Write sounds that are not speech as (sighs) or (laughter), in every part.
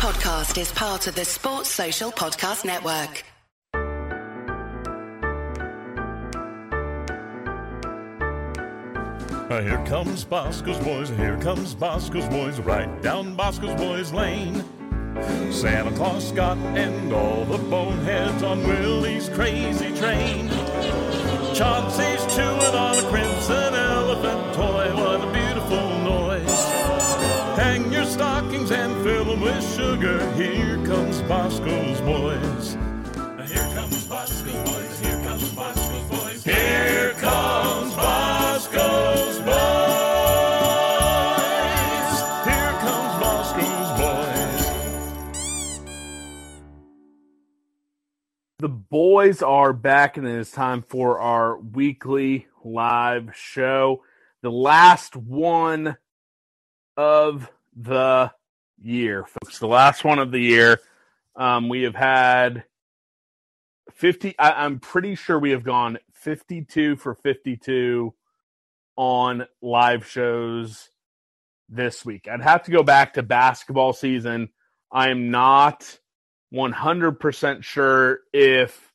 podcast is part of the Sports Social Podcast Network. Uh, Here comes Bosco's Boys, here comes Bosco's Boys, right down Bosco's Boys Lane. Santa Claus, Scott, and all the boneheads on Willie's crazy train. Chauncey's chewing on a crimson with sugar, here comes Bosco's Boys. Here comes Bosco's Boys, here comes Bosco's Boys, here comes Bosco's Boys. Here comes Bosco's Boys. The boys are back, and it is time for our weekly live show. The last one of the year, folks. The last one of the year. Um, we have had 50. I, I'm pretty sure we have gone 52 for 52 on live shows this week. I'd have to go back to basketball season. I am not 100% sure if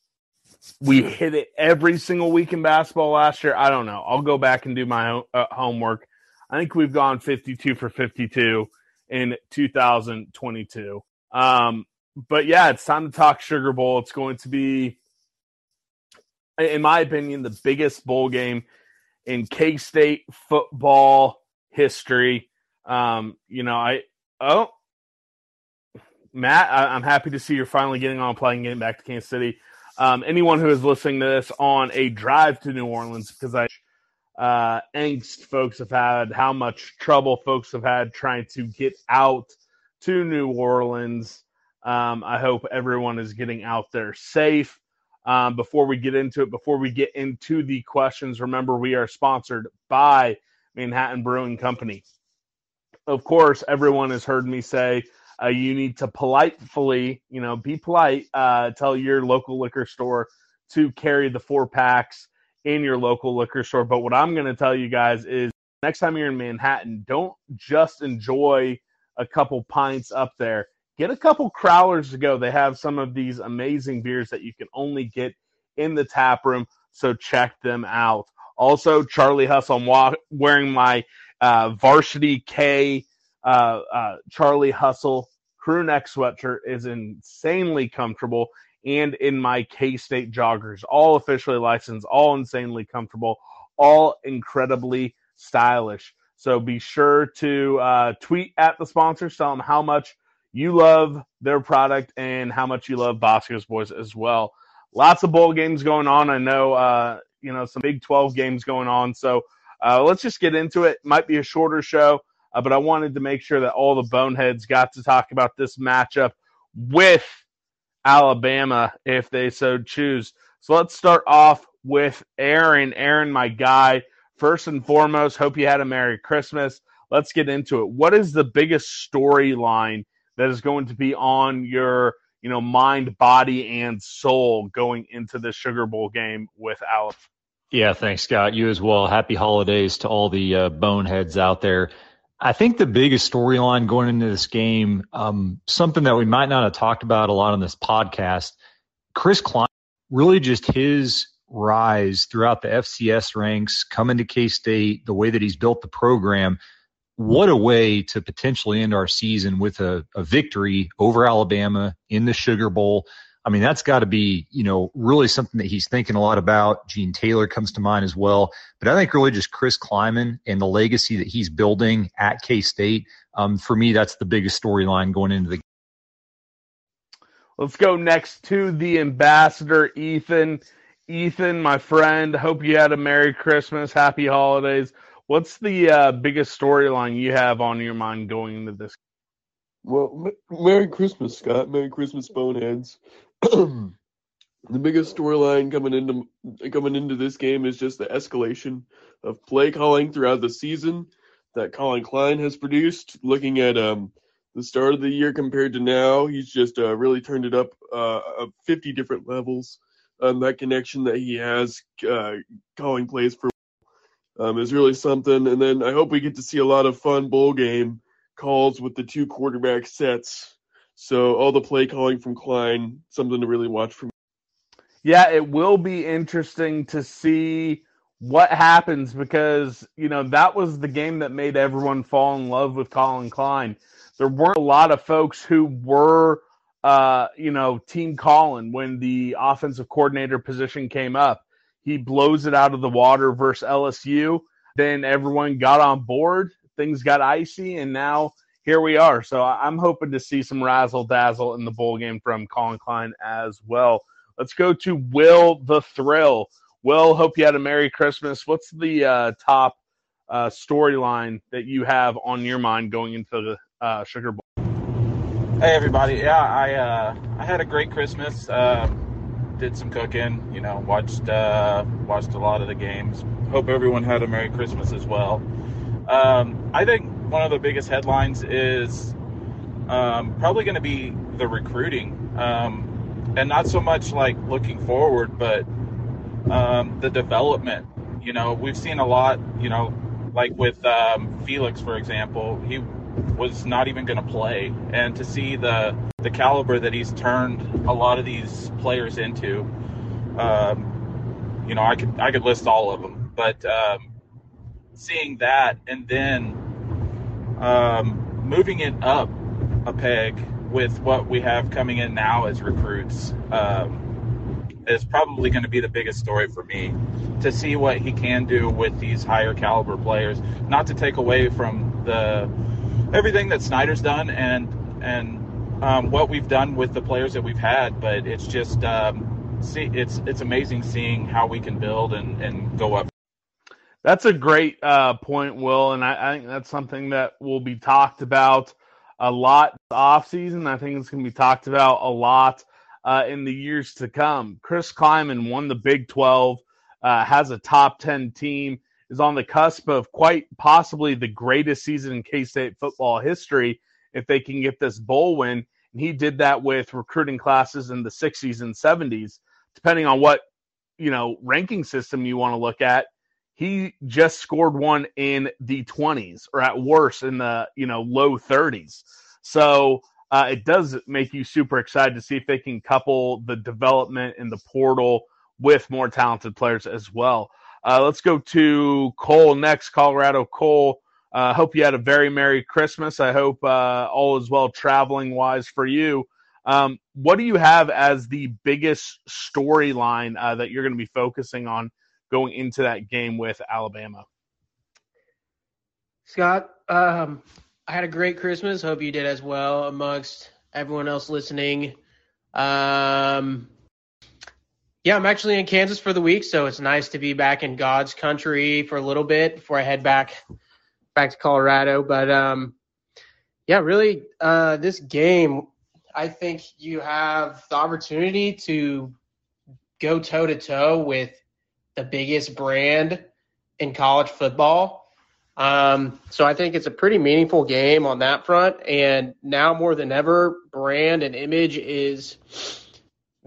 we hit it every single week in basketball last year. I don't know. I'll go back and do my uh, homework. I think we've gone 52 for 52 in 2022. Um, but yeah, it's time to talk Sugar Bowl. It's going to be, in my opinion, the biggest bowl game in K State football history. Um, you know, I, oh, Matt, I, I'm happy to see you're finally getting on plane, getting back to Kansas City. Um, anyone who is listening to this on a drive to New Orleans, because I uh, angst folks have had, how much trouble folks have had trying to get out to New Orleans. Um, I hope everyone is getting out there safe. Um, before we get into it, before we get into the questions, remember we are sponsored by Manhattan Brewing Company. Of course, everyone has heard me say uh, you need to politely, you know, be polite, uh, tell your local liquor store to carry the four packs in your local liquor store. But what I'm going to tell you guys is next time you're in Manhattan, don't just enjoy a couple pints up there. Get a couple crowlers to go. They have some of these amazing beers that you can only get in the tap room. So check them out. Also, Charlie Hustle. I'm wa- wearing my uh, Varsity K uh, uh, Charlie Hustle crew neck sweatshirt is insanely comfortable. And in my K State joggers, all officially licensed, all insanely comfortable, all incredibly stylish. So be sure to uh, tweet at the sponsors, tell them how much you love their product and how much you love Bosco's Boys as well. Lots of bowl games going on. I know, uh, you know, some Big 12 games going on. So uh, let's just get into it. Might be a shorter show, uh, but I wanted to make sure that all the boneheads got to talk about this matchup with Alabama if they so choose. So let's start off with Aaron. Aaron, my guy. First and foremost, hope you had a Merry Christmas. Let's get into it. What is the biggest storyline that is going to be on your, you know, mind, body, and soul going into the Sugar Bowl game with Alabama? Yeah, thanks, Scott. You as well. Happy holidays to all the uh, boneheads out there. I think the biggest storyline going into this game, um, something that we might not have talked about a lot on this podcast, Chris Klein, really just his rise throughout the FCS ranks, coming to K State, the way that he's built the program. What a way to potentially end our season with a, a victory over Alabama in the Sugar Bowl. I mean, that's got to be, you know, really something that he's thinking a lot about. Gene Taylor comes to mind as well. But I think really just Chris Klieman and the legacy that he's building at K State. Um, for me, that's the biggest storyline going into the Let's go next to the ambassador, Ethan. Ethan, my friend, hope you had a Merry Christmas, Happy Holidays. What's the uh, biggest storyline you have on your mind going into this? Well, M- Merry Christmas, Scott. Merry Christmas, boneheads. (clears throat) the biggest storyline coming into coming into this game is just the escalation of play calling throughout the season that Collin Klein has produced. Looking at um, the start of the year compared to now, he's just uh, really turned it up uh, uh, 50 different levels. Um, that connection that he has uh, calling plays for um, is really something. And then I hope we get to see a lot of fun bowl game calls with the two quarterback sets So all the play calling from Klein, something to really watch for. Yeah, it will be interesting to see what happens because you know that was the game that made everyone fall in love with Collin Klein. There weren't a lot of folks who were, uh, you know, Team Collin when the offensive coordinator position came up. He blows it out of the water versus LSU. Then everyone got on board. Things got icy, and now here we are. So I'm hoping to see some razzle dazzle in the bowl game from Collin Klein as well. Let's go to Will the Thrill. Will, hope you had a Merry Christmas. What's the uh, top uh, storyline that you have on your mind going into the uh, Sugar Bowl? Hey everybody! Yeah, I uh, I had a great Christmas. Uh, did some cooking. You know, watched uh, watched a lot of the games. Hope everyone had a Merry Christmas as well. Um, I think one of the biggest headlines is um, probably going to be the recruiting, um, and not so much like looking forward, but um, the development. You know, we've seen a lot. You know, like with um, Felix, for example, he was not even going to play, and to see the the caliber that he's turned a lot of these players into, um, you know, I could I could list all of them, but seeing that and then um, moving it up a peg with what we have coming in now as recruits um, is probably going to be the biggest story for me to see what he can do with these higher caliber players. Not to take away from the everything that Snyder's done and and um, what we've done with the players that we've had, but it's just um, see it's it's amazing seeing how we can build and and go up. That's a great uh, point, Will, and I, I, think that's something that will be talked about a lot off season. I think it's going to be talked about a lot uh, in the years to come. Chris Klieman won the Big 12, uh, has a top 10 team, is on the cusp of quite possibly the greatest season in K State football history if they can get this bowl win. And he did that with recruiting classes in the 60s and 70s, depending on what you know ranking system you want to look at. He just scored one in the 20s, or at worst in the you know low 30s. So uh, it does make you super excited to see if they can couple the development in the portal with more talented players as well. Uh, let's go to Cole next, Colorado. Cole, uh, hope you had a very Merry Christmas. I hope uh, all is well traveling wise for you. Um, what do you have as the biggest storyline uh, that you're going to be focusing on going into that game with Alabama? Scott, um, I had a great Christmas. Hope you did as well amongst everyone else listening. Um, yeah, I'm actually in Kansas for the week, so it's nice to be back in God's country for a little bit before I head back back to Colorado. But um, yeah, really, uh, this game, I think you have the opportunity to go toe to toe with the biggest brand in college football. Um, so I think it's a pretty meaningful game on that front. And now more than ever, brand and image is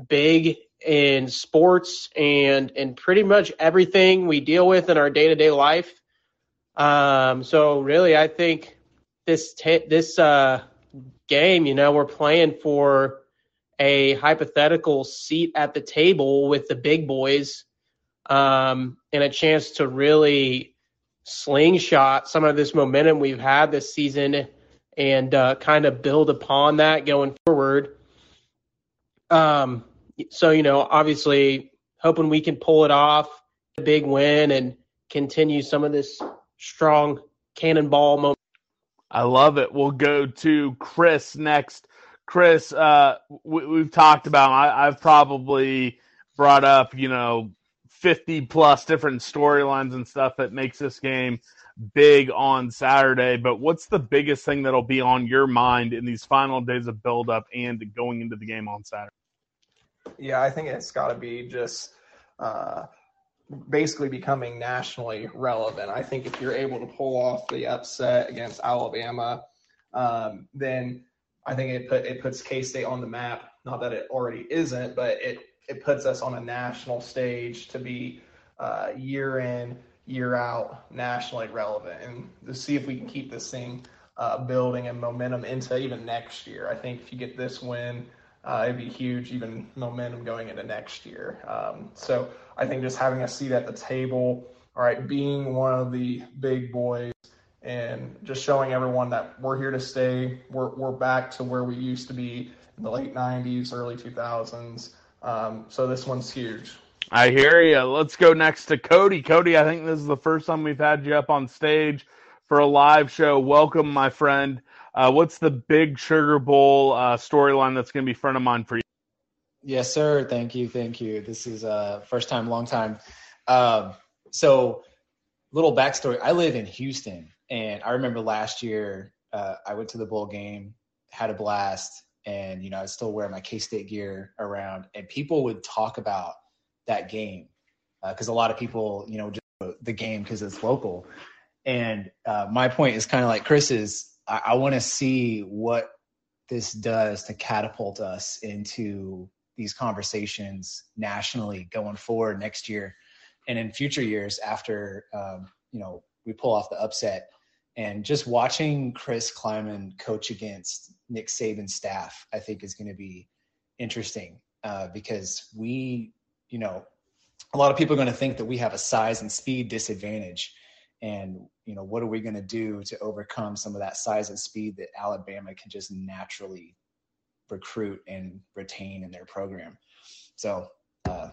big in sports and in pretty much everything we deal with in our day to day life. Um, so really, I think this t- this uh, game, you know, we're playing for a hypothetical seat at the table with the big boys, um, and a chance to really slingshot some of this momentum we've had this season and uh, kind of build upon that going forward. Um, so you know, obviously, hoping we can pull it off, a big win, and continue some of this strong cannonball moment. I love it. We'll go to Chris next. Chris, uh, we, have talked about. I, I've probably brought up, you know, fifty plus different storylines and stuff that makes this game big on Saturday. But what's the biggest thing that'll be on your mind in these final days of build up and going into the game on Saturday? Yeah, I think it's got to be just uh, basically becoming nationally relevant. I think if you're able to pull off the upset against Alabama, um, then I think it put it puts K State on the map. Not that it already isn't, but it it puts us on a national stage to be uh, year in year out nationally relevant, and to see if we can keep this thing uh, building and momentum into even next year. I think if you get this win, uh, it'd be huge, even momentum going into next year. Um, so I think just having a seat at the table, all right, being one of the big boys and just showing everyone that we're here to stay. We're, we're back to where we used to be in the late 90s, early 2000s. Um, so this one's huge. I hear you. Let's go next to Cody. Cody, I think this is the first time we've had you up on stage for a live show. Welcome, my friend. Uh, what's the big Sugar Bowl uh, storyline that's going to be front of mind for you? Yes, sir. Thank you. Thank you. This is uh, first time, long time. Um, so, little backstory. I live in Houston, and I remember last year uh, I went to the bowl game, had a blast, and you know I still wear my K State gear around, and people would talk about that game because uh, a lot of people, you know, just the game because it's local. And uh, my point is kind of like Chris's. I, I want to see what this does to catapult us into these conversations nationally going forward next year and in future years after um, you know we pull off the upset and just watching Chris Klieman coach against Nick Saban's staff, I think is going to be interesting uh, because we, you know, a lot of people are going to think that we have a size and speed disadvantage. And, you know, what are we going to do to overcome some of that size and speed that Alabama can just naturally recruit and retain in their program? So, uh,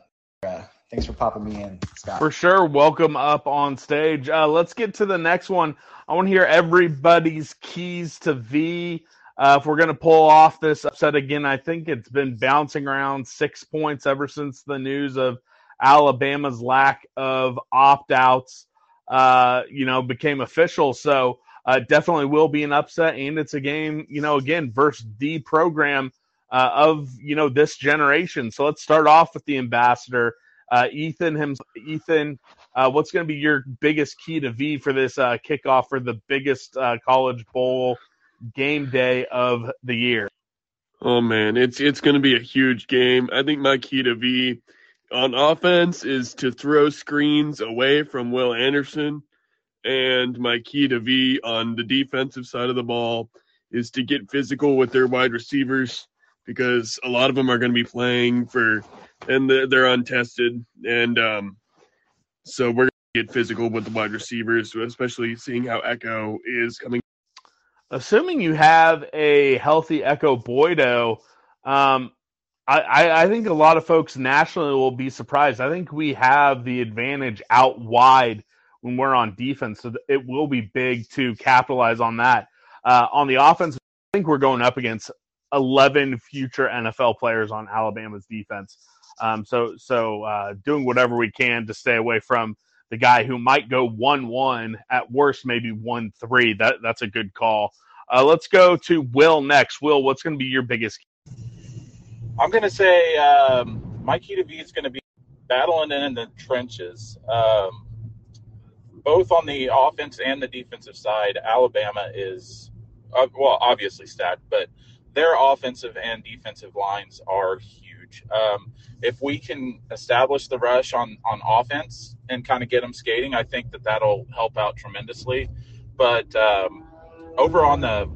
thanks for popping me in, Scott. For sure. Welcome up on stage. Uh, let's get to the next one. I want to hear everybody's keys to V. Uh, if we're going to pull off this upset again, I think it's been bouncing around six points ever since the news of Alabama's lack of opt outs, uh, you know, became official. So uh, definitely will be an upset, and it's a game, you know, again versus the program uh, of you know this generation. So let's start off with the ambassador, uh, Ethan. Him, Ethan. Uh, what's going to be your biggest key to V for this uh, kickoff for the biggest uh, college bowl game day of the year? Oh man, it's it's going to be a huge game. I think my key to V on offense is to throw screens away from Will Anderson, and my key to V on the defensive side of the ball is to get physical with their wide receivers because a lot of them are going to be playing for and they're, untested. And um, so we're going to get physical with the wide receivers especially seeing how Ekow is coming. Assuming you have a healthy Ekow Boye-Doe um, I, I think a lot of folks nationally will be surprised. I think we have the advantage out wide when we're on defense so it will be big to capitalize on that. Uh, on the offense i think we're going up against 11 future NFL players on Alabama's defense. Um, so so uh, doing whatever we can to stay away from the guy who might go one one at worst, maybe one three. That that's a good call. Uh, let's go to Will next. Will, what's going to be your biggest? I'm going to say um, my key to V is going to be battling in the trenches. Um, both on the offense and the defensive side, Alabama is uh, well obviously stacked, but their offensive and defensive lines are huge. Um, if we can establish the rush on on offense and kind of get them skating, I think that that'll help out tremendously. But um, over on the,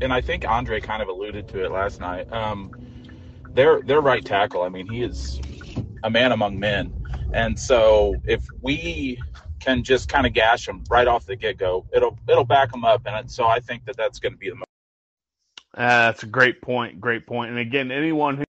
and I think Andre kind of alluded to it last night. Um, their their right tackle, I mean, he is a man among men, and so if we can just kind of gash him right off the get go, it'll it'll back them up, and so I think that that's going to be the most uh, that's a great point. Great point. And again, anyone who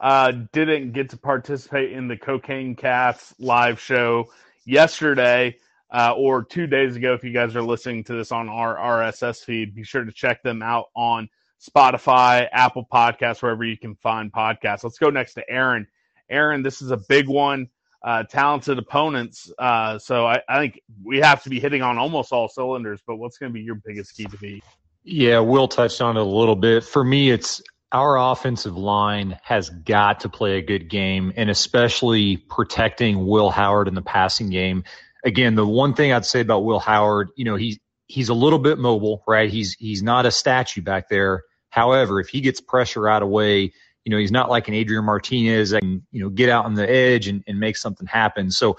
uh, didn't get to participate in the Cocaine Cats live show yesterday uh, or two days ago, if you guys are listening to this on our RSS feed, be sure to check them out on Spotify, Apple Podcasts, wherever you can find podcasts. Let's go next to Aaron. Aaron, this is a big one. Uh, talented opponents. Uh, so I, I, think we have to be hitting on almost all cylinders. But what's going to be your biggest key to be? Yeah, Will touched on it a little bit. For me, it's our offensive line has got to play a good game, and especially protecting Will Howard in the passing game. Again, the one thing I'd say about Will Howard, you know, he's he's a little bit mobile, right? He's he's not a statue back there. However, if he gets pressure out of way, you know, he's not like an Adrian Martinez that can, you know, get out on the edge and, and make something happen. So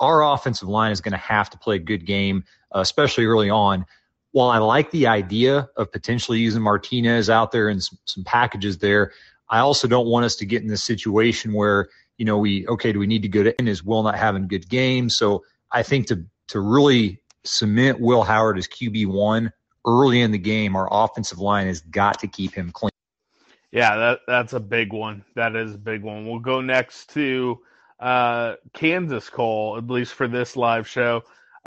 our offensive line is going to have to play a good game, uh, especially early on while I like the idea of potentially using Martinez out there and some, some packages there, I also don't want us to get in this situation where, you know, we, okay, do we need to go to, and is Will not having good games? So I think to, to really cement Will Howard as QB1 early in the game, our offensive line has got to keep him clean. Yeah, that that's a big one. That is a big one. We'll go next to uh, Kansas Cole, at least for this live show.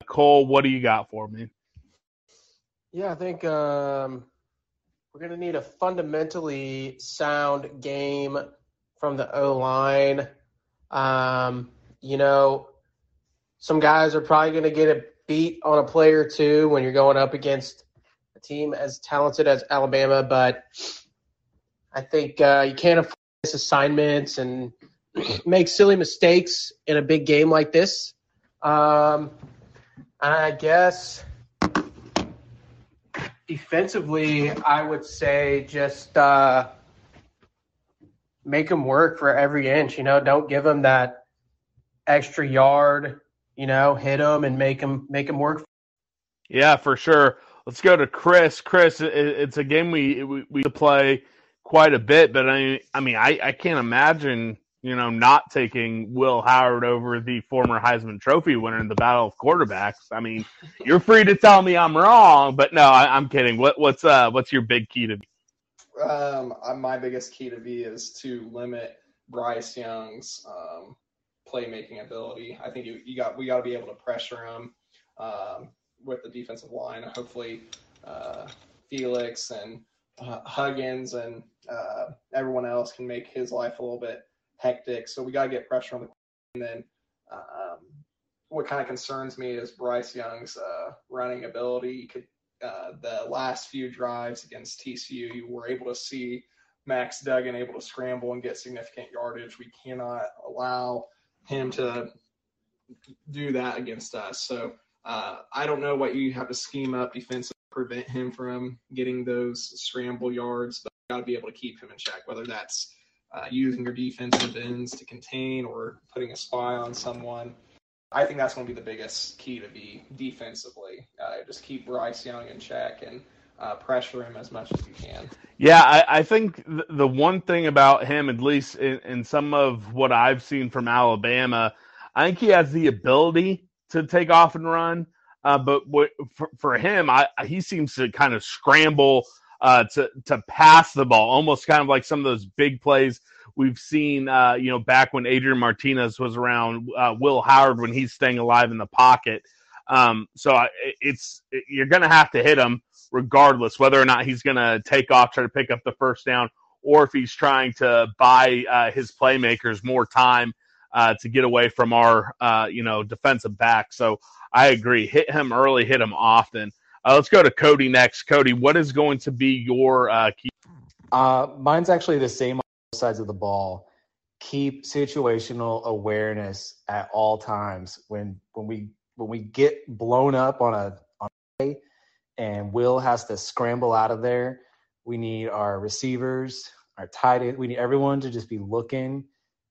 Cole, what do you got for me? Yeah, I think um, we're going to need a fundamentally sound game from the O line. Um, you know, some guys are probably going to get a beat on a play or two when you're going up against a team as talented as Alabama, but I think uh, you can't afford assignments and (clears throat) make silly mistakes in a big game like this. Um, I guess defensively, I would say just uh, make them work for every inch. You know, don't give them that extra yard. You know, hit them and make them make them work. Yeah, for sure. Let's go to Chris. Chris, it's a game we we, we play quite a bit, but I I mean I, I can't imagine you know not taking Will Howard over the former Heisman Trophy winner in the battle of quarterbacks. I mean, you're free to tell me I'm wrong, but no, I, am kidding. What what's uh what's your big key to? Um, my biggest key to be is to limit Bryce Young's um, playmaking ability. I think you, you got we got to be able to pressure him um, with the defensive line. Hopefully, uh, Felix and uh, Huggins and uh, everyone else can make his life a little bit hectic. So we got to get pressure on the. And then, um, what kind of concerns me is Bryce Young's uh, running ability. You could uh, the last few drives against TCU, you were able to see Max Duggan able to scramble and get significant yardage. We cannot allow him to do that against us. So uh, I don't know what you have to scheme up defensively to prevent him from getting those scramble yards, but got to be able to keep him in check, whether that's uh, using your defensive ends to contain or putting a spy on someone. I think that's going to be the biggest key to be defensively. Uh, just keep Bryce Young in check and uh, pressure him as much as you can. Yeah, I, I think th- the one thing about him, at least in, in some of what I've seen from Alabama, I think he has the ability to take off and run. Uh, but what, for, for him, I, he seems to kind of scramble uh, to to pass the ball, almost kind of like some of those big plays we've seen. Uh, you know, back when Adrian Martinez was around, uh, Will Howard when he's staying alive in the pocket. Um, so it's it, you're going to have to hit him regardless, whether or not he's going to take off, try to pick up the first down, or if he's trying to buy uh, his playmakers more time uh, to get away from our uh, you know defensive back. So I agree. Hit him early, hit him often. Uh, let's go to Cody next. Cody, what is going to be your uh, key? Uh, mine's actually the same on both sides of the ball. Keep situational awareness at all times. When when we when we get blown up on a on a and Will has to scramble out of there, we need our receivers, our tight end. We need everyone to just be looking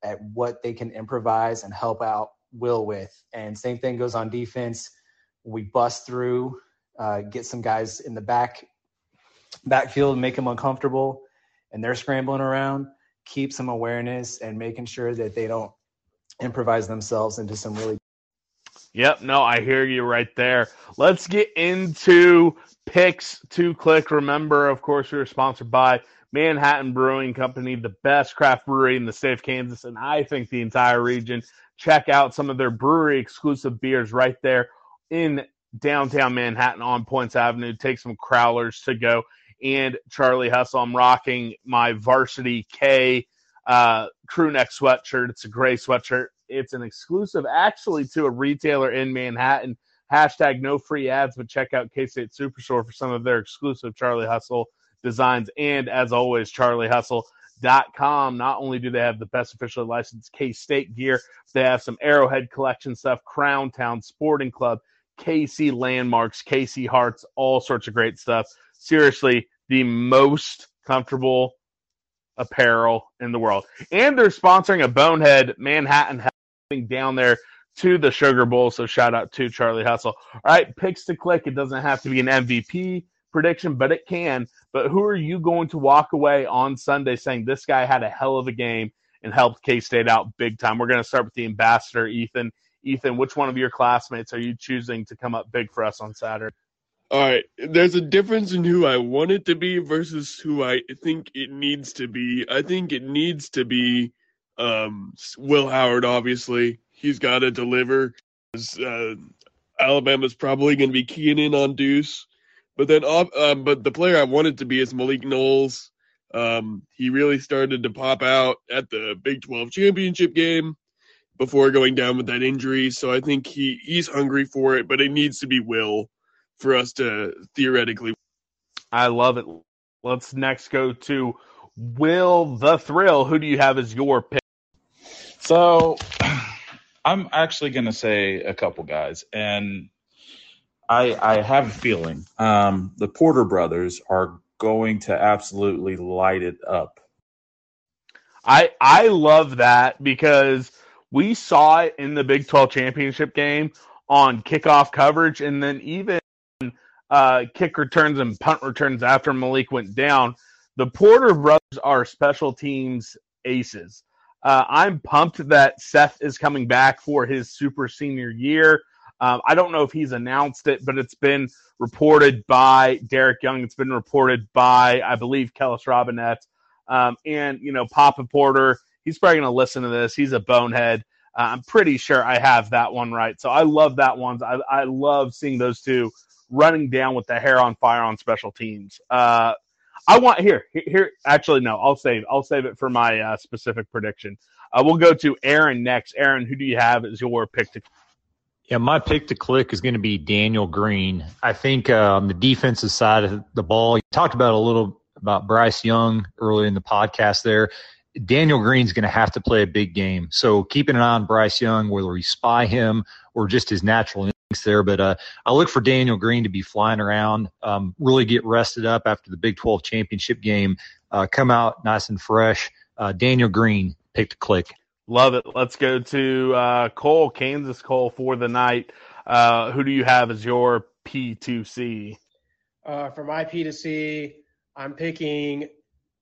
at what they can improvise and help out Will with. And same thing goes on defense. We bust through, uh, get some guys in the back backfield, make them uncomfortable, and they're scrambling around. Keep some awareness and making sure that they don't improvise themselves into some really. Yep, no, I hear you right there. Let's get into picks to click. Remember, of course, we are sponsored by Manhattan Brewing Company, the best craft brewery in the state of Kansas, and I think the entire region. Check out some of their brewery exclusive beers right there in downtown Manhattan on Poyntz Avenue. Take some crowlers to go. And Charlie Hustle, I'm rocking my varsity K uh, crew neck sweatshirt. It's a gray sweatshirt. It's an exclusive actually to a retailer in Manhattan. Hashtag no free ads, but check out K State Superstore for some of their exclusive Charlie Hustle designs. And as always, Charlie Hustle Com. Not only do they have the best officially licensed K State gear, they have some Arrowhead collection stuff, Crown Town Sporting Club, KC Landmarks, KC Hearts, all sorts of great stuff. Seriously, the most comfortable apparel in the world. And they're sponsoring a Bonehead Manhattan down there to the Sugar Bowl. So shout out to Charlie Hustle. All right, picks to click. It doesn't have to be an MVP prediction, but it can. But who are you going to walk away on Sunday saying this guy had a hell of a game and helped K State out big time? We're going to start with the ambassador, Ethan. Ethan, which one of your classmates are you choosing to come up big for us on Saturday? All right, there's a difference in who I want it to be versus who I think it needs to be. I think it needs to be um, Will Howard. Obviously, he's got to deliver. Uh, Alabama's probably going to be keying in on Deuce, but then, um, but the player I wanted to be is Malik Knowles. Um, he really started to pop out at the Big 12 championship game before going down with that injury. So I think he he's hungry for it, but it needs to be Will for us to theoretically. I love it. Let's next go to Will the Thrill. Who do you have as your pick? So (sighs) I'm actually going to say a couple guys, and I I have a feeling um, the Porter brothers are going to absolutely light it up. I I love that because we saw it in the Big 12 championship game on kickoff coverage, and then even uh, kick returns and punt returns after Malik went down. The Porter brothers are special teams aces. Uh, I'm pumped that Seth is coming back for his super senior year. Um, I don't know if he's announced it, but it's been reported by Derek Young. It's been reported by, I believe, Kellis Robinett. Um, and, you know, Papa Porter, he's probably going to listen to this. He's a bonehead. Uh, I'm pretty sure I have that one right. So I love that one. I, I love seeing those two running down with the hair on fire on special teams. Uh, I want here, here. Actually, no. I'll save. I'll save it for my uh, specific prediction. Uh, we'll go to Aaron next. Aaron, who do you have as your pick to? Yeah, my pick to click is going to be Daniel Green. I think uh, on the defensive side of the ball, you talked about a little about Bryce Young earlier in the podcast. There, Daniel Green's going to have to play a big game. So keeping an eye on Bryce Young, whether we spy him or just his natural instincts there. But uh, I look for Daniel Green to be flying around, um, really get rested up after the Big 12 championship game, uh, come out nice and fresh. Uh, Daniel Green picked a click. Love it. Let's go to uh, Cole, Kansas Cole for the night. Uh, who do you have as your P2C? Uh, for my P2C, I'm picking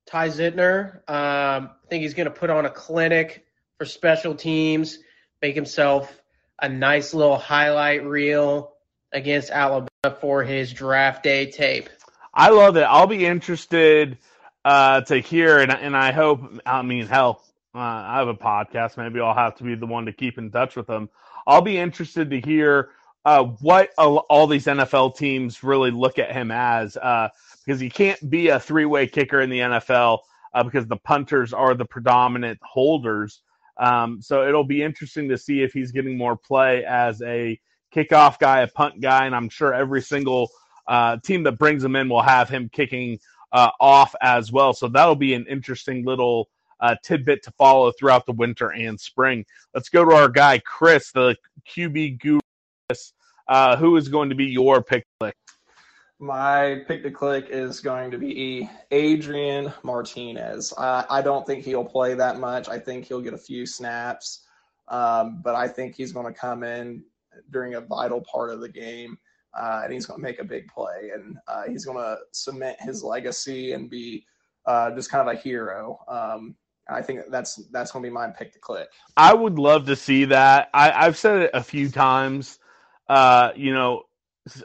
Ty Zentner. Um, I think he's going to put on a clinic for special teams, make himself a nice little highlight reel against Alabama for his draft day tape. I love it. I'll be interested uh, to hear, and, and I hope, I mean, hell, uh, I have a podcast. Maybe I'll have to be the one to keep in touch with them. I'll be interested to hear uh, what all these NFL teams really look at him as, uh, because he can't be a three way kicker in the NFL uh, because the punters are the predominant holders. Um, so it'll be interesting to see if he's getting more play as a kickoff guy, a punt guy, and I'm sure every single uh, team that brings him in will have him kicking uh, off as well. So that'll be an interesting little uh, tidbit to follow throughout the winter and spring. Let's go to our guy Chris, the QB guru. Uh, who is going to be your pick? My pick to click is going to be Adrian Martinez. Uh, I don't think he'll play that much. I think he'll get a few snaps, um, but I think he's going to come in during a vital part of the game, uh, and he's going to make a big play, and uh, he's going to cement his legacy and be uh, just kind of a hero. Um, I think that's that's going to be my pick to click. I would love to see that. I, I've said it a few times. Uh, you know,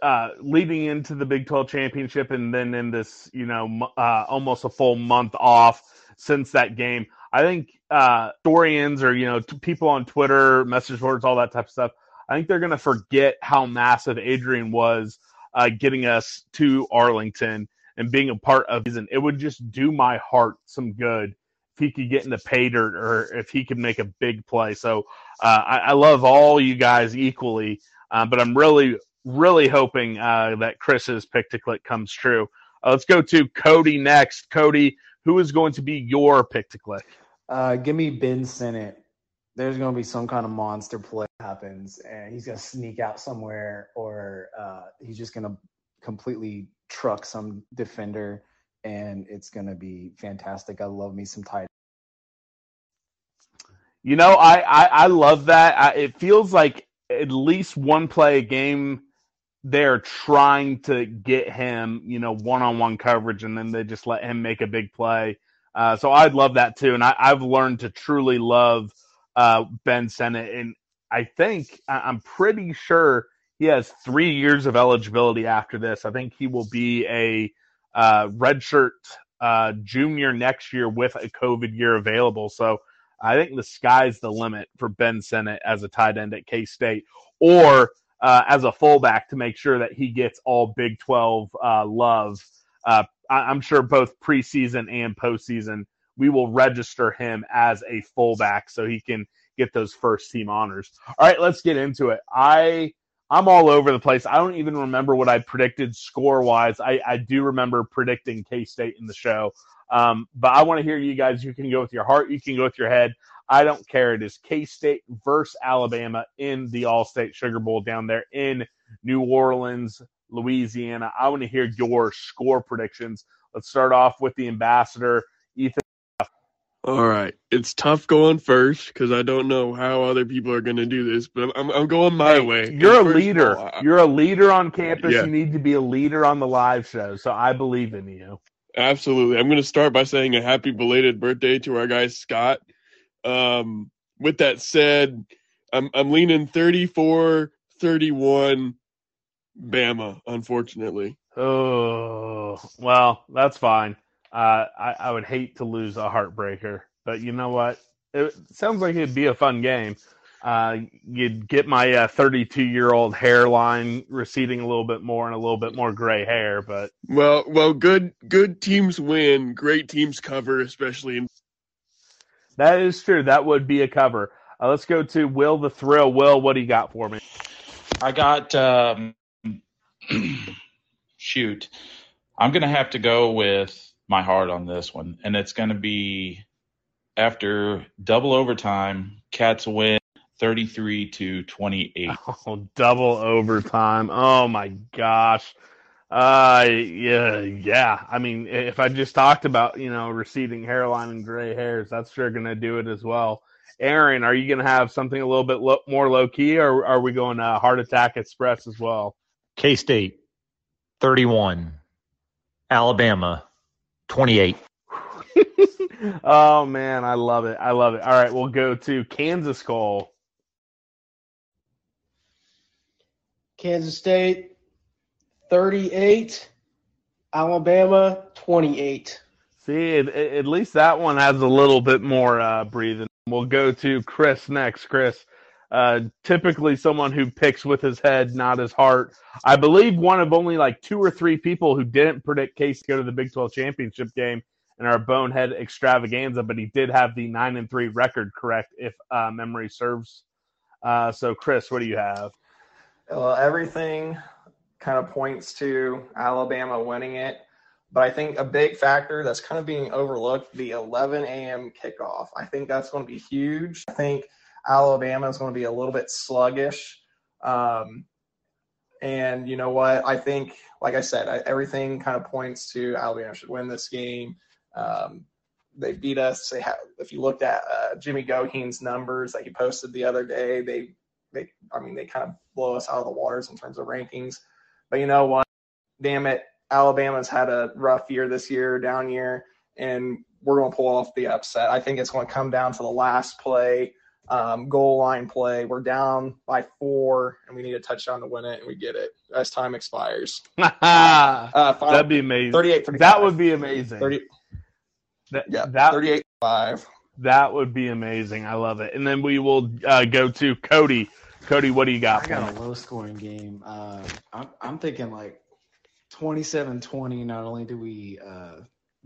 uh, leading into the Big 12 championship and then in this, you know, uh, almost a full month off since that game. I think uh, historians or, you know, t- people on Twitter, message boards, all that type of stuff, I think they're going to forget how massive Adrian was uh, getting us to Arlington and being a part of season. It would just do my heart some good if he could get in the pay dirt or if he could make a big play. So uh, I, I, love all you guys equally, uh, but I'm really really hoping uh, that Chris's pick to click comes true. Uh, let's go to Cody next. Cody, who is going to be your pick to click? Uh, give me Ben Sinnott. There's going to be some kind of monster play happens, and he's going to sneak out somewhere, or uh, he's just going to completely truck some defender, and it's going to be fantastic. I love me some tight. You know, I I, I love that. I, it feels like at least one play a game they're trying to get him, you know, one on one coverage, and then they just let him make a big play. Uh, so I'd love that too. And I, have learned to truly love uh, Ben Sinnott. And I think, I'm pretty sure he has three years of eligibility after this. I think he will be a uh, redshirt uh, junior next year with a COVID year available. So I think the sky's the limit for Ben Sinnott as a tight end at K State. Or uh, as a fullback to make sure that he gets all Big 12 uh, love. Uh, I- am sure both preseason and postseason, we will register him as a fullback so he can get those first team honors. All right, let's get into it. I I'm all over the place. I don't even remember what I predicted score wise. I, I do remember predicting K State in the show. Um, but I want to hear you guys. You can go with your heart, you can go with your head. I don't care. It is K State versus Alabama in the Allstate Sugar Bowl down there in New Orleans, Louisiana. I want to hear your score predictions. Let's start off with the ambassador, Ethan. All right, it's tough going first because I don't know how other people are going to do this, but I'm, I'm going my hey, way. You're a leader. All, I, you're a leader on campus. Yeah. You need to be a leader on the live show. So I believe in you. Absolutely. I'm going to start by saying a happy belated birthday to our guy Scott. Um, with that said, I'm I'm leaning 34 31 Bama, unfortunately. Oh, well, that's fine. Uh, I, I would hate to lose a heartbreaker, but you know what? It sounds like it'd be a fun game. Uh, you'd get my 32 uh, year old hairline receding a little bit more and a little bit more gray hair, but well, well, good good teams win, great teams cover, especially in that is true. That would be a cover. Uh, let's go to Will the Thrill. Will, what do you got for me? I got um, (clears throat) shoot. I'm gonna have to go with my heart on this one, and it's gonna be after double overtime. Cats win 33 to 28. Oh, double overtime. Oh my gosh. Uh, yeah, yeah. I mean, if I just talked about you know receding hairline and gray hairs, that's sure gonna do it as well. Aaron, are you gonna have something a little bit lo- more low key, or are we going uh, heart attack express as well? K State, thirty-one. Alabama, twenty-eight. (laughs) oh man, I love it. I love it. All right, we'll go to Kansas Cole. Kansas State 38, Alabama 28. See, at, at least that one has a little bit more uh, breathing. We'll go to Chris next. Chris, uh, typically someone who picks with his head, not his heart. I believe one of only like two or three people who didn't predict Case to go to the Big 12 championship game in our bonehead extravaganza, but he did have the nine and three record correct, if uh, memory serves. Uh, so, Chris, what do you have? Well, everything kind of points to Alabama winning it. But I think a big factor that's kind of being overlooked the 11 a.m. kickoff. I think that's going to be huge. I think Alabama is going to be a little bit sluggish. Um, and you know what? I think, like I said, I, everything kind of points to Alabama should win this game. Um, they beat us. They have, if you looked at uh, Jimmy Goheen's numbers that he posted the other day, they, they, I mean, they kind of blow us out of the waters in terms of rankings. But you know what? Damn it. Alabama's had a rough year this year, down year, and we're going to pull off the upset. I think it's going to come down to the last play, um, goal line play. We're down by four, and we need a touchdown to win it, and we get it as time expires. (laughs) uh, That'd be amazing. 38 That would be amazing. 30, that, yeah, that, 38 5. That would be amazing. I love it. And then we will uh, go to Cody. Cody, what do you got? I got a low scoring game. Uh, I'm, I'm thinking like 27-20. Not only do we uh,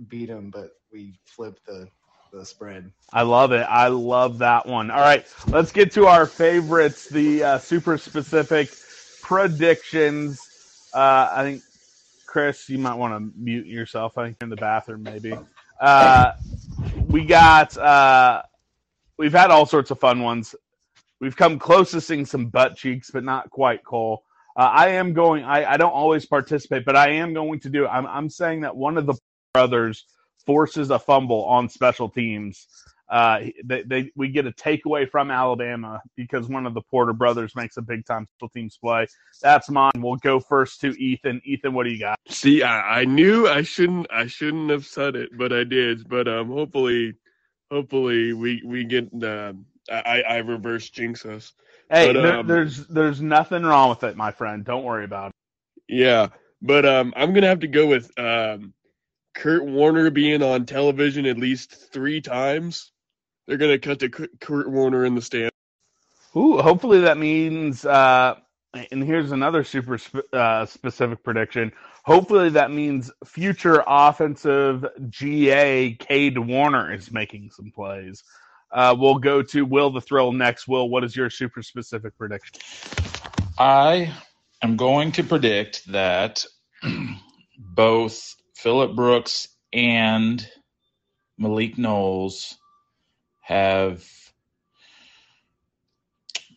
beat them, but we flip the the spread. I love it. I love that one. All right, let's get to our favorites, the uh, super specific predictions. Uh, I think Chris, you might want to mute yourself. I think in the bathroom, maybe. Uh, we got. Uh, we've had all sorts of fun ones. We've come close to seeing some butt cheeks, but not quite, Cole. Uh, I am going. I, I don't always participate, but I am going to do. I'm I'm saying that one of the brothers forces a fumble on special teams. uh, they, they we get a takeaway from Alabama because one of the Porter brothers makes a big time special teams play. That's mine. We'll go first to Ethan. Ethan, what do you got? See, I, I knew I shouldn't I shouldn't have said it, but I did. But um, hopefully, hopefully we we get uh, I I reverse jinx us. Hey, But, there, um, there's there's nothing wrong with it, my friend. Don't worry about it. Yeah, but um, I'm gonna have to go with um, Kurt Warner being on television at least three times. They're gonna cut to Kurt Warner in the stand. Ooh, hopefully that means. Uh, and here's another super sp- uh, specific prediction. Hopefully that means future offensive GA Kade Warner is making some plays. Uh, we'll go to Will the Thrill next. Will, what is your super specific prediction? I am going to predict that (clears throat) both Phillip Brooks and Malik Knowles have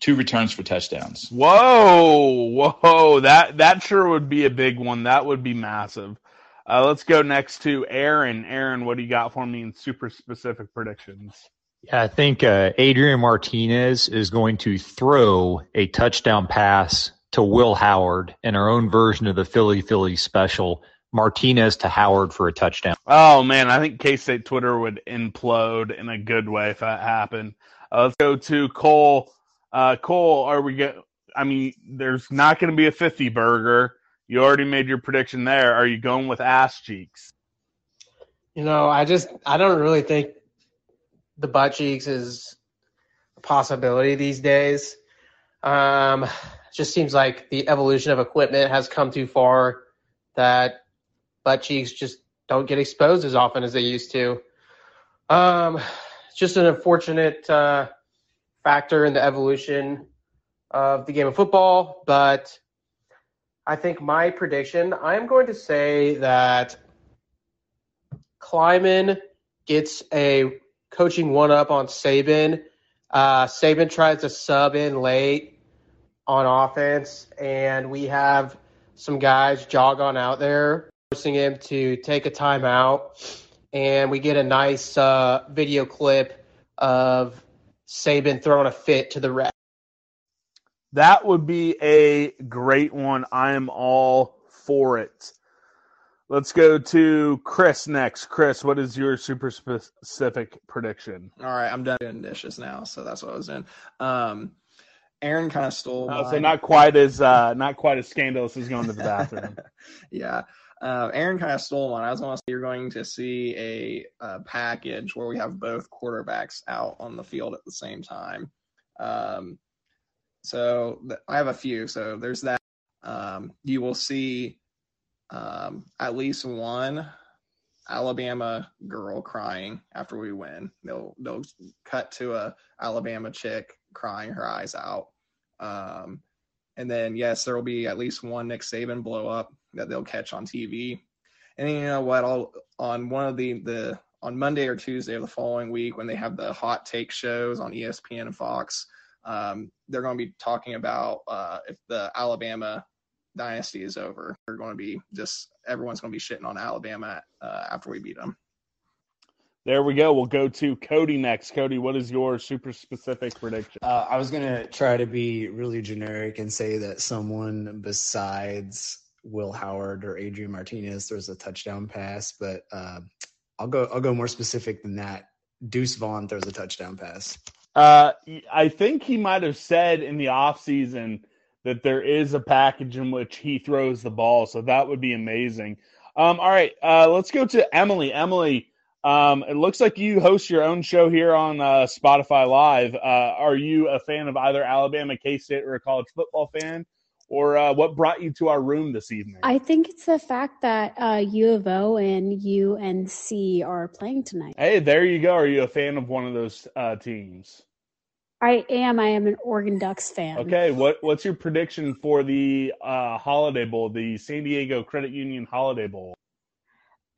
two returns for touchdowns. Whoa, whoa, that that sure would be a big one. That would be massive. Uh, let's go next to Aaron. Aaron, what do you got for me in super specific predictions? Yeah, I think uh, Adrian Martinez is going to throw a touchdown pass to Will Howard in our own version of the Philly Philly special. Martinez to Howard for a touchdown. Oh man, I think K State Twitter would implode in a good way if that happened. Uh, let's go to Cole. Uh, Cole, are we get? I mean, there's not going to be a 50 burger. You already made your prediction there. Are you going with ass cheeks? You know, I just I don't really think the butt cheeks is a possibility these days. Um, just seems like the evolution of equipment has come too far that butt cheeks just don't get exposed as often as they used to. Um, just an unfortunate uh, factor in the evolution of the game of football, but I think my prediction, I'm going to say that Klieman gets a coaching one up on Saban. Uh, Saban tries to sub in late on offense, and we have some guys jog on out there, forcing him to take a timeout. And we get a nice uh, video clip of Saban throwing a fit to the ref. That would be a great one. I am all for it. Let's go to Chris next. Chris, what is your super specific prediction? All right, I'm done doing dishes now, so that's what I was doing. Um, Aaron kind of stole. Uh, so not quite as uh, not quite as scandalous as going to the bathroom. (laughs) yeah. Uh, Aaron kind of stole one. I was going to say you're going to see a, a package where we have both quarterbacks out on the field at the same time. Um, so th- I have a few. So there's that. Um, you will see um, at least one Alabama girl crying after we win. They'll they'll cut to a Alabama chick crying her eyes out. Um, and then yes, there will be at least one Nick Saban blow up that they'll catch on TV. And you know what? I'll on one of the the on Monday or Tuesday of the following week when they have the hot take shows on ESPN and Fox, um, they're going to be talking about uh, if the Alabama dynasty is over. They're going to be just everyone's going to be shitting on Alabama uh, after we beat them. There we go. We'll go to Cody next. Cody, what is your super specific prediction? Uh, I was gonna try to be really generic and say that someone besides Will Howard or Adrian Martinez throws a touchdown pass, but uh, I'll go. I'll go more specific than that. Deuce Vaughn throws a touchdown pass. Uh, I think he might have said in the offseason that there is a package in which he throws the ball, so that would be amazing. Um, all right, uh, let's go to Emily. Emily, um, it looks like you host your own show here on uh, Spotify Live. Uh, are you a fan of either Alabama, K State, or a college football fan? Or uh, what brought you to our room this evening? I think it's the fact that uh, U of O and UNC are playing tonight. Hey, there you go. Are you a fan of one of those uh, teams? I am. I am an Oregon Ducks fan. Okay, what what's your prediction for the uh, Holiday Bowl, the San Diego Credit Union Holiday Bowl?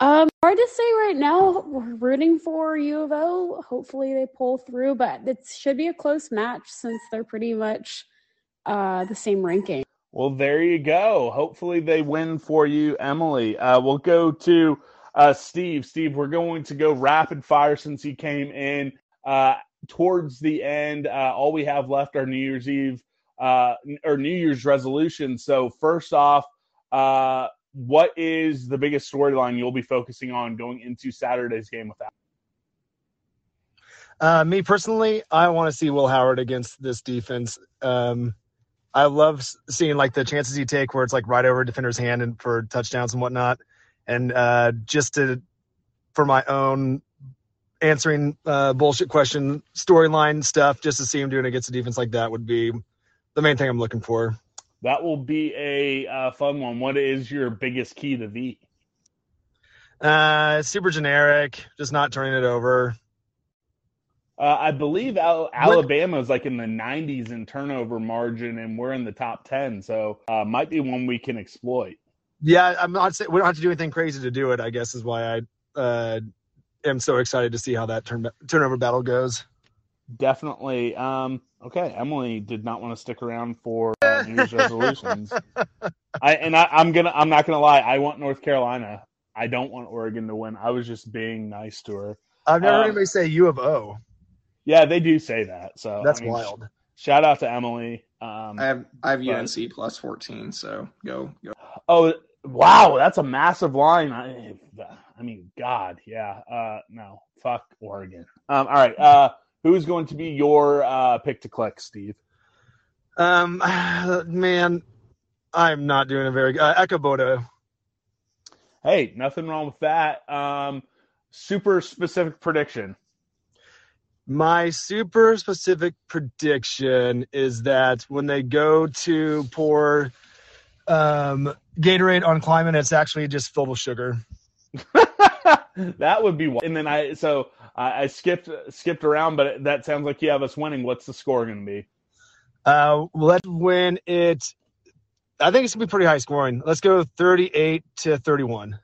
Um, hard to say right now. We're rooting for U of O. Hopefully they pull through, but it should be a close match since they're pretty much uh, the same ranking. Well, there you go. Hopefully they win for you, Emily. Uh, we'll go to uh, Steve. Steve, we're going to go rapid fire since he came in. uh, towards the end, uh, all we have left are New Year's Eve uh, or New Year's resolutions. So, first off, uh, what is the biggest storyline you'll be focusing on going into Saturday's game with that? Uh, me personally, I want to see Will Howard against this defense. Um, I love seeing like the chances he take where it's like right over a defender's hand and for touchdowns and whatnot. And uh, just to for my own answering uh, bullshit question storyline stuff, just to see him doing it against a defense like that would be the main thing I'm looking for. That will be a uh, fun one. What is your biggest key to V? Uh, super generic, just not turning it over. Uh, I believe Al- Alabama is like in the 90s in turnover margin, and we're in the top 10. So uh, might be one we can exploit. Yeah, I'm not saying we don't have to do anything crazy to do it. I guess is why I uh, am so excited to see how that turn turnover battle goes. Definitely. Um, okay, Emily did not want to stick around for uh, (laughs) New Year's resolutions. I and I, I'm gonna I'm not gonna lie. I want North Carolina. I don't want Oregon to win. I was just being nice to her. I've never Um, heard anybody say U of O. Yeah, they do say that. So That's I mean, wild. sh- shout out to Emily. Um, I have I have but- UNC plus fourteen, so go go. Oh wow, that's a massive line. I, I mean, God, yeah. Uh, no, fuck Oregon. Um, all right. Uh, who's going to be your uh, pick to click, Steve? Um, man, I'm not doing a very good. Uh, Ekow Boye-Doe. Hey, nothing wrong with that. Um, super specific prediction. My super specific prediction is that when they go to pour um, Gatorade on Klieman, it's actually just filled with sugar. (laughs) that would be one. And then I so I, I skipped skipped around, but that sounds like you have us winning. What's the score going to be? Uh, let's win it. I think it's gonna be pretty high scoring. Let's go 38 to 31.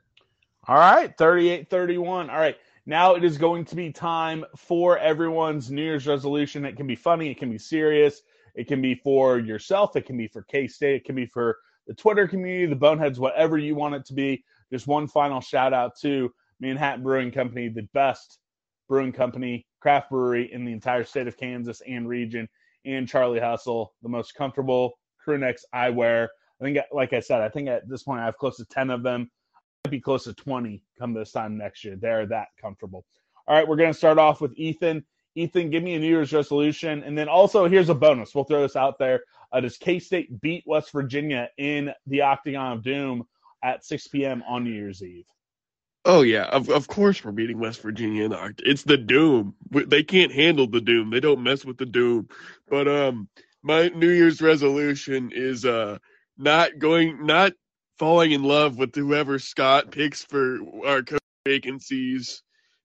All right, 38 31. All right. Now it is going to be time for everyone's New Year's resolution. It can be funny, it can be serious, it can be for yourself, it can be for K State, it can be for the Twitter community, the Boneheads, whatever you want it to be. Just one final shout out to Manhattan Brewing Company, the best brewing company, craft brewery in the entire state of Kansas and region, and Charlie Hustle, the most comfortable crew necks I wear. I think, like I said, I think at this point I have close to 10 of them might be close to 20 come this time next year. They're that comfortable. All right, we're going to start off with Ethan. Ethan, give me a New Year's resolution. And then also, here's a bonus. We'll throw this out there. Uh, does K State beat West Virginia in the Octagon of Doom at 6 p.m. on New Year's Eve? Oh yeah, of of course we're beating West Virginia in the. It's the Doom. They can't handle the Doom. They don't mess with the Doom. But um, my New Year's resolution is uh not going, not falling in love with whoever Scott picks for our coach vacancies,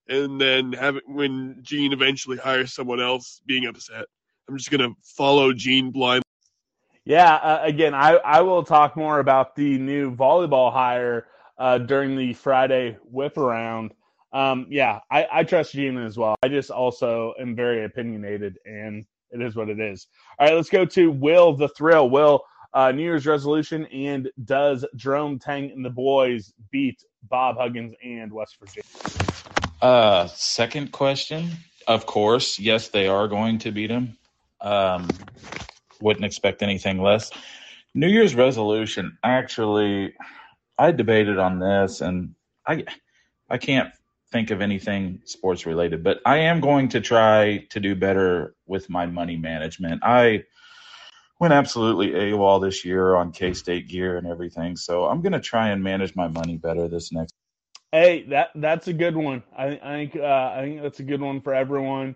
and then having when Gene eventually hires someone else, being upset. I'm just gonna follow Gene blind. Yeah, uh, again, I, I will talk more about the new volleyball hire uh, during the Friday whip around. Um, yeah, I, I trust Gene as well. I just also am very opinionated, and it is what it is. All right, let's go to Will the Thrill. Will, uh, New Year's resolution, and does Jerome Tang and the boys beat Bob Huggins and West Virginia? Uh, second question. Of course, yes, they are going to beat him. Um, wouldn't expect anything less. New Year's resolution. Actually, I debated on this, and I, I can't think of anything sports related, but I am going to try to do better with my money management. I went absolutely AWOL this year on K State gear and everything, so I'm going to try and manage my money better this next. Hey, that that's a good one. I, I think uh, I think that's a good one for everyone.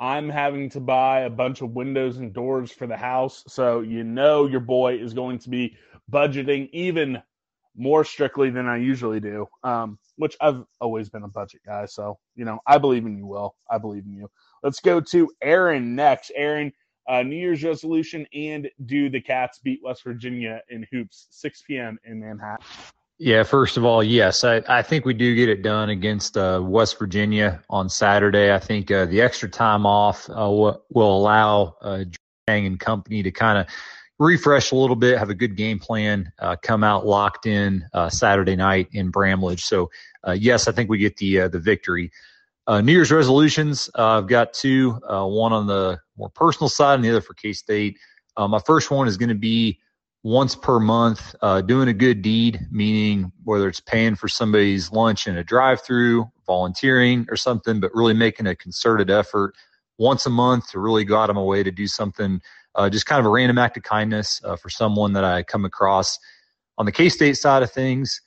I'm having to buy a bunch of windows and doors for the house, so you know your boy is going to be budgeting even more strictly than I usually do. Um, which I've always been a budget guy, so you know I believe in you, Will. I believe in you. Let's go to Aaron next. Aaron, uh, New Year's resolution and do the Cats beat West Virginia in hoops, 6 p.m. in Manhattan. Yeah, first of all, yes, I, I think we do get it done against uh, West Virginia on Saturday. I think uh, the extra time off uh, will, will allow uh, and company to kind of refresh a little bit, have a good game plan, uh, come out locked in uh, Saturday night in Bramlage. So, uh, yes, I think we get the uh, the victory. Uh, New Year's resolutions, uh, I've got two, one on the more personal side and the other for K State. My first one is going to be once per month, doing a good deed, meaning whether it's paying for somebody's lunch in a drive through, volunteering or something, but really making a concerted effort once a month to really go out of my way to do something, just kind of a random act of kindness uh, for someone that I come across. On the K State side of things,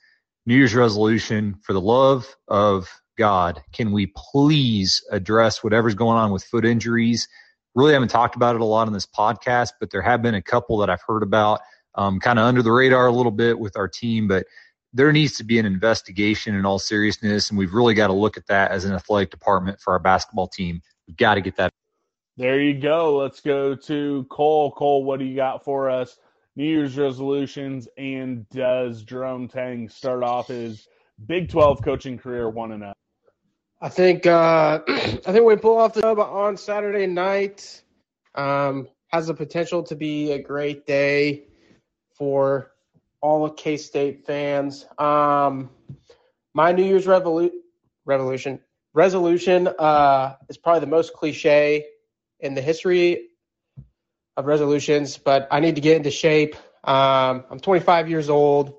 New Year's resolution for the love of God, can we please address whatever's going on with foot injuries? Really haven't talked about it a lot on this podcast, but there have been a couple that I've heard about um, kind of under the radar a little bit with our team, but there needs to be an investigation in all seriousness, and we've really got to look at that as an athletic department for our basketball team. We've got to get that. There you go. Let's go to Cole. Cole, what do you got for us? New Year's resolutions, and does Jerome Tang start off his Big 12 coaching career one and zero? I think uh, (clears throat) I think we pull off the job on Saturday night. Um, has the potential to be a great day for all of K State fans. Um, my New Year's revolu- revolution resolution uh, is probably the most cliche in the history of resolutions, but I need to get into shape. Um, I'm 25 years old,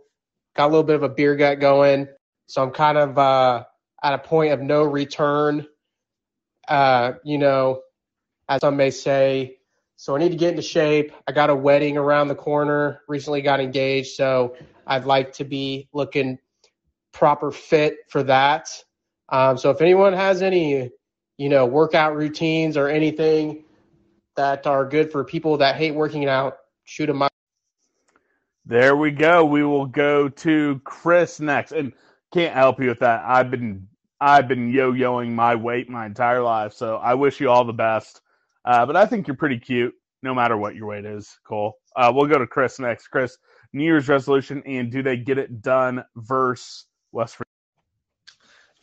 got a little bit of a beer gut going, so I'm kind of uh, at a point of no return. Uh, you know, as some may say, so I need to get into shape. I got a wedding around the corner, recently got engaged, so I'd like to be looking proper fit for that. Um, so if anyone has any, you know, workout routines or anything that are good for people that hate working out, shoot them out. There we go. We will go to Chris next, and can't help you with that. I've been I've been yo-yoing my weight my entire life, so I wish you all the best. Uh, but I think you're pretty cute, no matter what your weight is, Cole. Uh, we'll go to Chris next. Chris, New Year's resolution, and do they get it done versus West Virginia?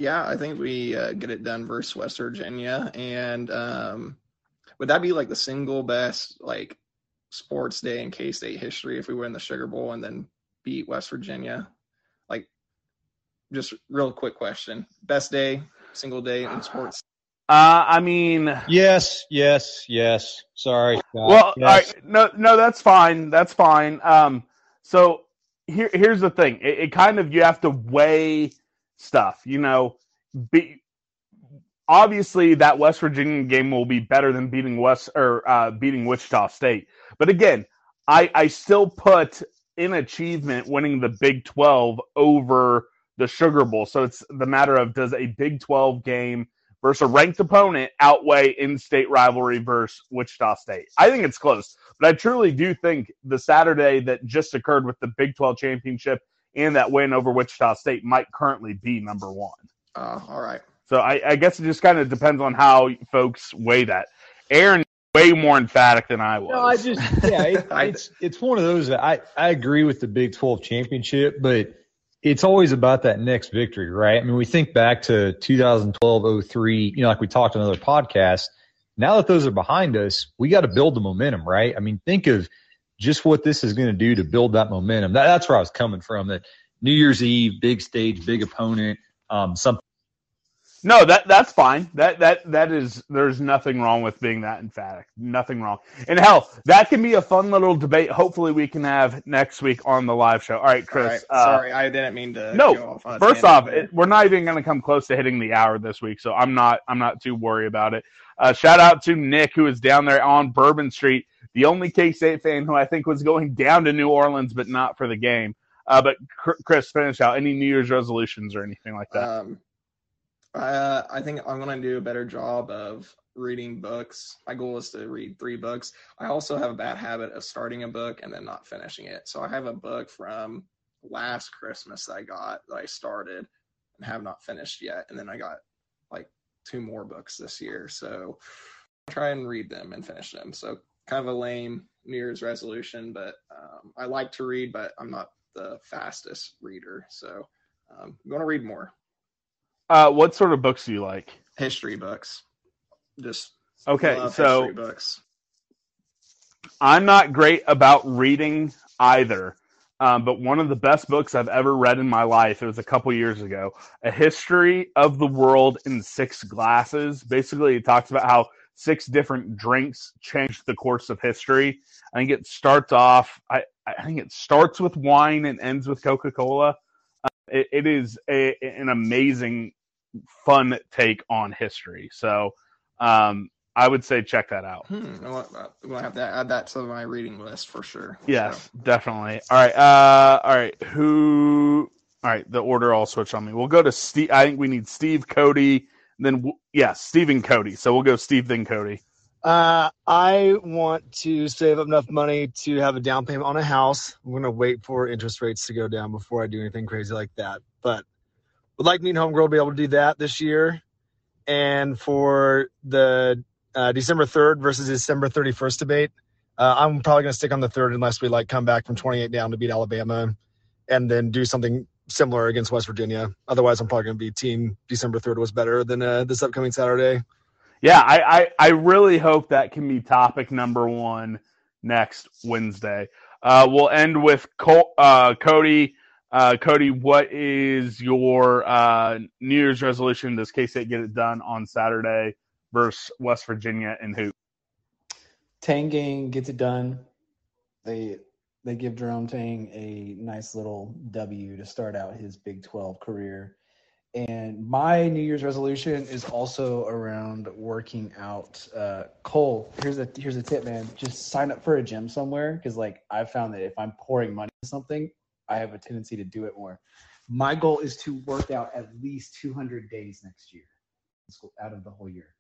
Yeah, I think we uh, get it done versus West Virginia. And um, would that be like the single best like sports day in K State history if we win the Sugar Bowl and then beat West Virginia? Like, just real quick question: best day, single day in sports. Uh, I mean, yes, yes, yes. Sorry. Scott. Well, yes. all right, no, no, that's fine. That's fine. Um, so here, here's the thing. It, it kind of you have to weigh stuff. You know, be obviously that West Virginia game will be better than beating West or uh, beating Wichita State. But again, I I still put in achievement winning the Big Twelve over the Sugar Bowl. So it's the matter of does a Big Twelve game versus a ranked opponent outweigh in-state rivalry versus Wichita State? I think it's close, but I truly do think the Saturday that just occurred with the Big 12 championship and that win over Wichita State might currently be number one. Uh, all right. So I, I guess it just kind of depends on how folks weigh that. Aaron way more emphatic than I was. No, I just yeah, it, (laughs) it's it's one of those that I I agree with the Big 12 championship, but it's always about that next victory, right? I mean, we think back to 2012, 03, you know, like we talked on another podcast. Now that those are behind us, we got to build the momentum, right? I mean, think of just what this is going to do to build that momentum. That, that's where I was coming from. That New Year's Eve, big stage, big opponent, um, something. No, that that's fine. That that that is there's nothing wrong with being that emphatic. Nothing wrong. And hell, that can be a fun little debate. Hopefully, we can have next week on the live show. All right, Chris. All right. uh, Sorry, I didn't mean to. no, off first off, it, we're not even going to come close to hitting the hour this week, so I'm not I'm not too worried about it. Uh, shout out to Nick who is down there on Bourbon Street, the only K State fan who I think was going down to New Orleans, but not for the game. Uh, but Chris, finish out any New Year's resolutions or anything like that. Um, uh, I think I'm going to do a better job of reading books. My goal is to read three books. I also have a bad habit of starting a book and then not finishing it. So I have a book from last Christmas that I got that I started and have not finished yet. And then I got like two more books this year. So try and read them and finish them. So kind of a lame New Year's resolution, but um, I like to read, but I'm not the fastest reader. So um, I'm going to read more Uh, what sort of books do you like? history books. Just Okay, so history books. I'm not great about reading either. um, but one of the best books I've ever read in my life. It was a couple years ago. A History of the World in Six Glasses. Basically, it talks about how six different drinks changed the course of history. I think it starts off. I, I think it starts with wine and ends with Coca Cola. Uh, it, it is a, an amazing, fun take on history. So um, I would say check that out. Hmm, I'm gonna have to add that to my reading list for sure. Yes, so. definitely. All right. Uh, all right. Who? All right. The order all switch on me. We'll go to Steve. I think we need Steve, Cody, then yes, yeah, Steve and Cody. So we'll go Steve then Cody. Uh, I want to save up enough money to have a down payment on a house. I'm gonna wait for interest rates to go down before I do anything crazy like that. But would like me and Homegirl to be able to do that this year. And for the uh, December 3rd versus December 31st debate, uh, I'm probably going to stick on the third unless we like come back from 28 down to beat Alabama, and then do something similar against West Virginia. Otherwise, I'm probably going to be team December 3rd was better than uh, this upcoming Saturday yeah, I, I, I really hope that can be topic number one next Wednesday. Uh, we'll end with Col- uh, Cody. Uh, Cody, what is your uh, New Year's resolution? Does K State get it done on Saturday versus West Virginia and who? Tang gets it done. They they give Jerome Tang a nice little W to start out his Big 12 career. And my New Year's resolution is also around working out. Uh, Cole, here's a here's a tip, man. Just sign up for a gym somewhere because, like, I've found that if I'm pouring money into something, I have a tendency to do it more. My goal is to work out at least 200 days next year, out of the whole year.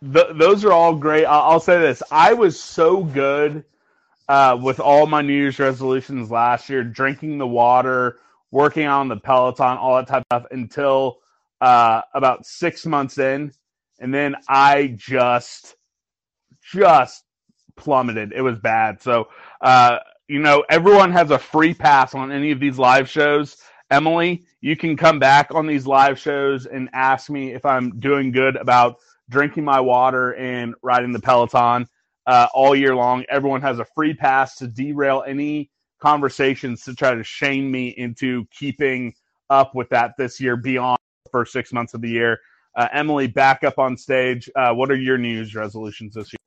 The, those are all great. I'll, I'll say this: I was so good uh, with all my New Year's resolutions last year, drinking the water working on the Peloton, all that type of stuff until uh, about six months in. And then I just, just plummeted. It was bad. So, uh, you know, everyone has a free pass on any of these live shows. Emily, you can come back on these live shows and ask me if I'm doing good about drinking my water and riding the Peloton uh, all year long. Everyone has a free pass to derail any conversations to try to shame me into keeping up with that this year beyond the first six months of the year. Uh, Emily, back up on stage. Uh, what are your New Year's resolutions this year?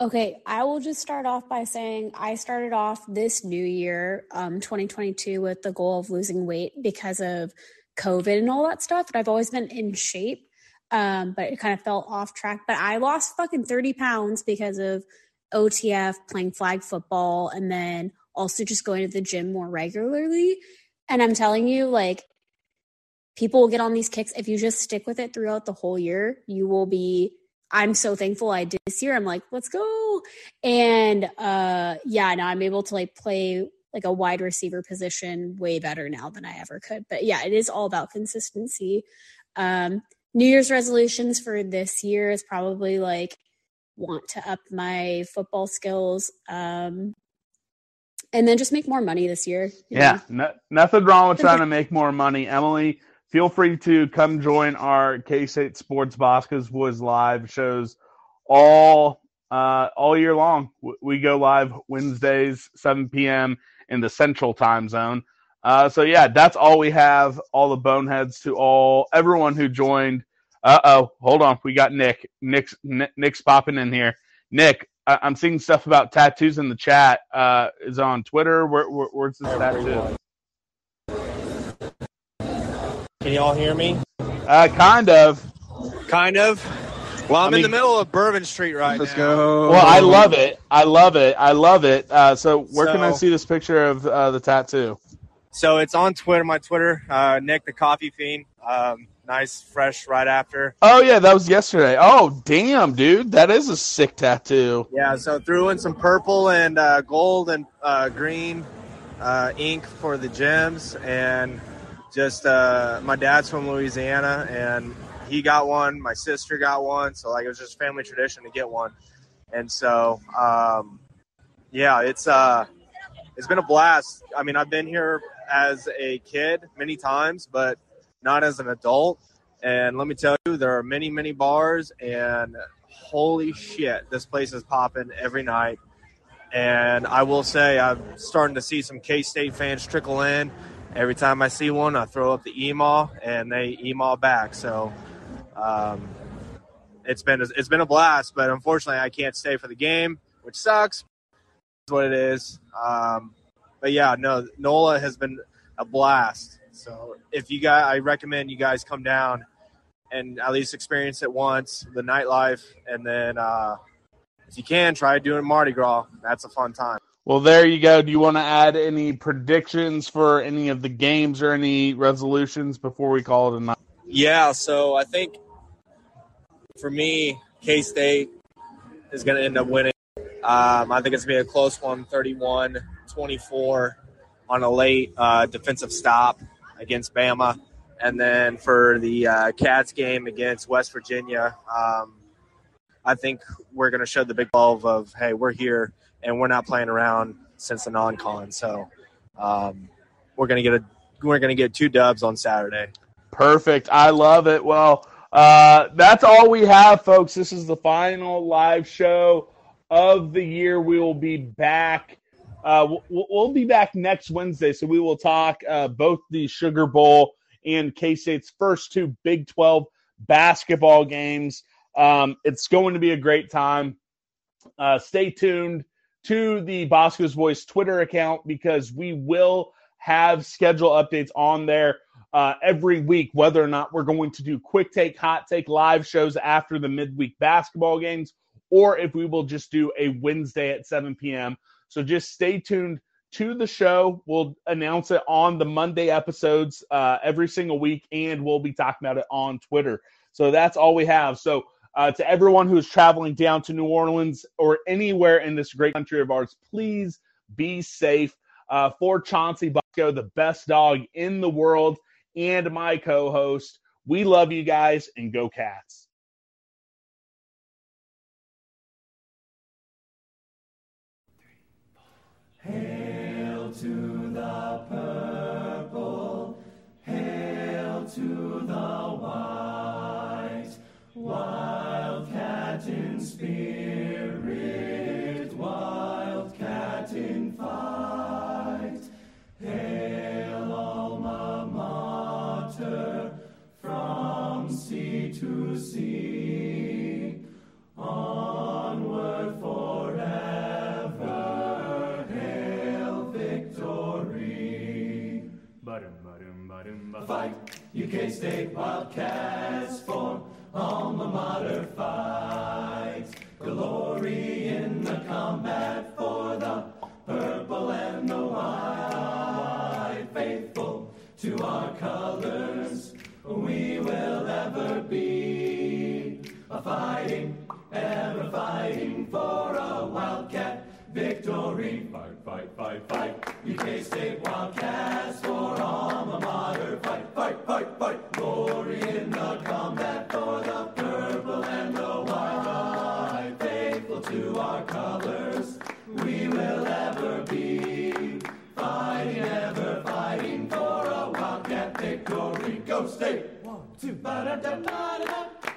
Okay, I will just start off by saying I started off this new year, um, 2022, with the goal of losing weight because of COVID and all that stuff. But I've always been in shape, um, but it kind of fell off track. But I lost fucking 30 pounds because of OTF, playing flag football, and then also just going to the gym more regularly. And I'm telling you, like, people will get on these kicks. If you just stick with it throughout the whole year, you will be. I'm so thankful I did this year. I'm like, let's go. And uh yeah, now I'm able to like play like a wide receiver position way better now than I ever could. But yeah, it is all about consistency. Um New Year's resolutions for this year is probably like want to up my football skills. Um and then just make more money this year. Yeah, no, nothing wrong with trying to make more money. Emily, feel free to come join our K State Sports Boscos Boys live shows all uh, all year long. We go live Wednesdays, 7 p.m. in the Central Time Zone. Uh, so yeah, that's all we have. All the boneheads to all everyone who joined. Uh oh, hold on, we got Nick. Nick's Nick's popping in here. Nick, I'm seeing stuff about tattoos in the chat. Uh, is on Twitter. Where, where, where's this tattoo? Can y'all hear me? Uh, kind of. Kind of. Well, I'm I mean, in the middle of Bourbon Street right let's now. Go. Well, I love it. I love it. I love it. Uh, so, where so, can I see this picture of uh, the tattoo? So it's on Twitter. My Twitter, uh, Nick the Coffee Fiend. Um, nice, fresh right after. Oh yeah, that was yesterday. Oh damn, dude, that is a sick tattoo. Yeah, so threw in some purple and uh, gold and uh, green uh, ink for the gems, and just uh, my dad's from Louisiana, and he got one. My sister got one, so like it was just family tradition to get one, and so um, yeah, it's uh, it's been a blast. I mean, I've been here as a kid many times, but not as an adult. And let me tell you, there are many, many bars, and holy shit, this place is popping every night. And I will say, I'm starting to see some K State fans trickle in. Every time I see one, I throw up the EMAW, and they EMAW back. So um, it's been it's been a blast, but unfortunately, I can't stay for the game, which sucks. What it is. Um, but yeah, no, NOLA has been a blast. So if you guys, I recommend you guys come down and at least experience it once, the nightlife, and then uh, if you can, try doing Mardi Gras. That's a fun time. Well, there you go. Do you want to add any predictions for any of the games or any resolutions before we call it a night? Yeah, so I think for me, K State is going to end up winning. Um, I think it's going to be a close one, 31 24 on a late uh, defensive stop against Bama. And then for the uh, Cats game against West Virginia, um, I think we're going to show the Big 12 of, hey, we're here and we're not playing around since the non-con. So um, we're going to get a we're going to get two dubs on Saturday. Perfect. I love it. Well, uh, that's all we have, folks. This is the final live show of the year. We will be back. Uh, we'll, be back next Wednesday, so we will talk uh, both the Sugar Bowl and K State's first two Big 12 basketball games. Um, it's going to be a great time. Uh, stay tuned to the Bosco's Boys Twitter account because we will have schedule updates on there uh, every week, whether or not we're going to do quick take, hot take live shows after the midweek basketball games, or if we will just do a Wednesday at 7 p.m. So just stay tuned to the show. We'll announce it on the Monday episodes uh, every single week, and we'll be talking about it on Twitter. So that's all we have. So uh, to everyone who is traveling down to New Orleans or anywhere in this great country of ours, please be safe. Uh, for Chauncey Bosco, the best dog in the world, and my co host, we love you guys and go cats. Hail to the purple, hail to the white, wildcat in spirit, wildcat in fight. Hail alma mater, from sea to sea, UK State Wildcats for alma mater fight. Glory in the combat for the purple and the white. Faithful to our colors, we will ever be. A fighting, ever fighting for a wildcat victory. Fight, fight, fight, fight. UK State Wildcats for alma mater. Two, ba-da-da-da-da, ba-da-da-da-da,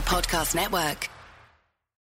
Podcast Network.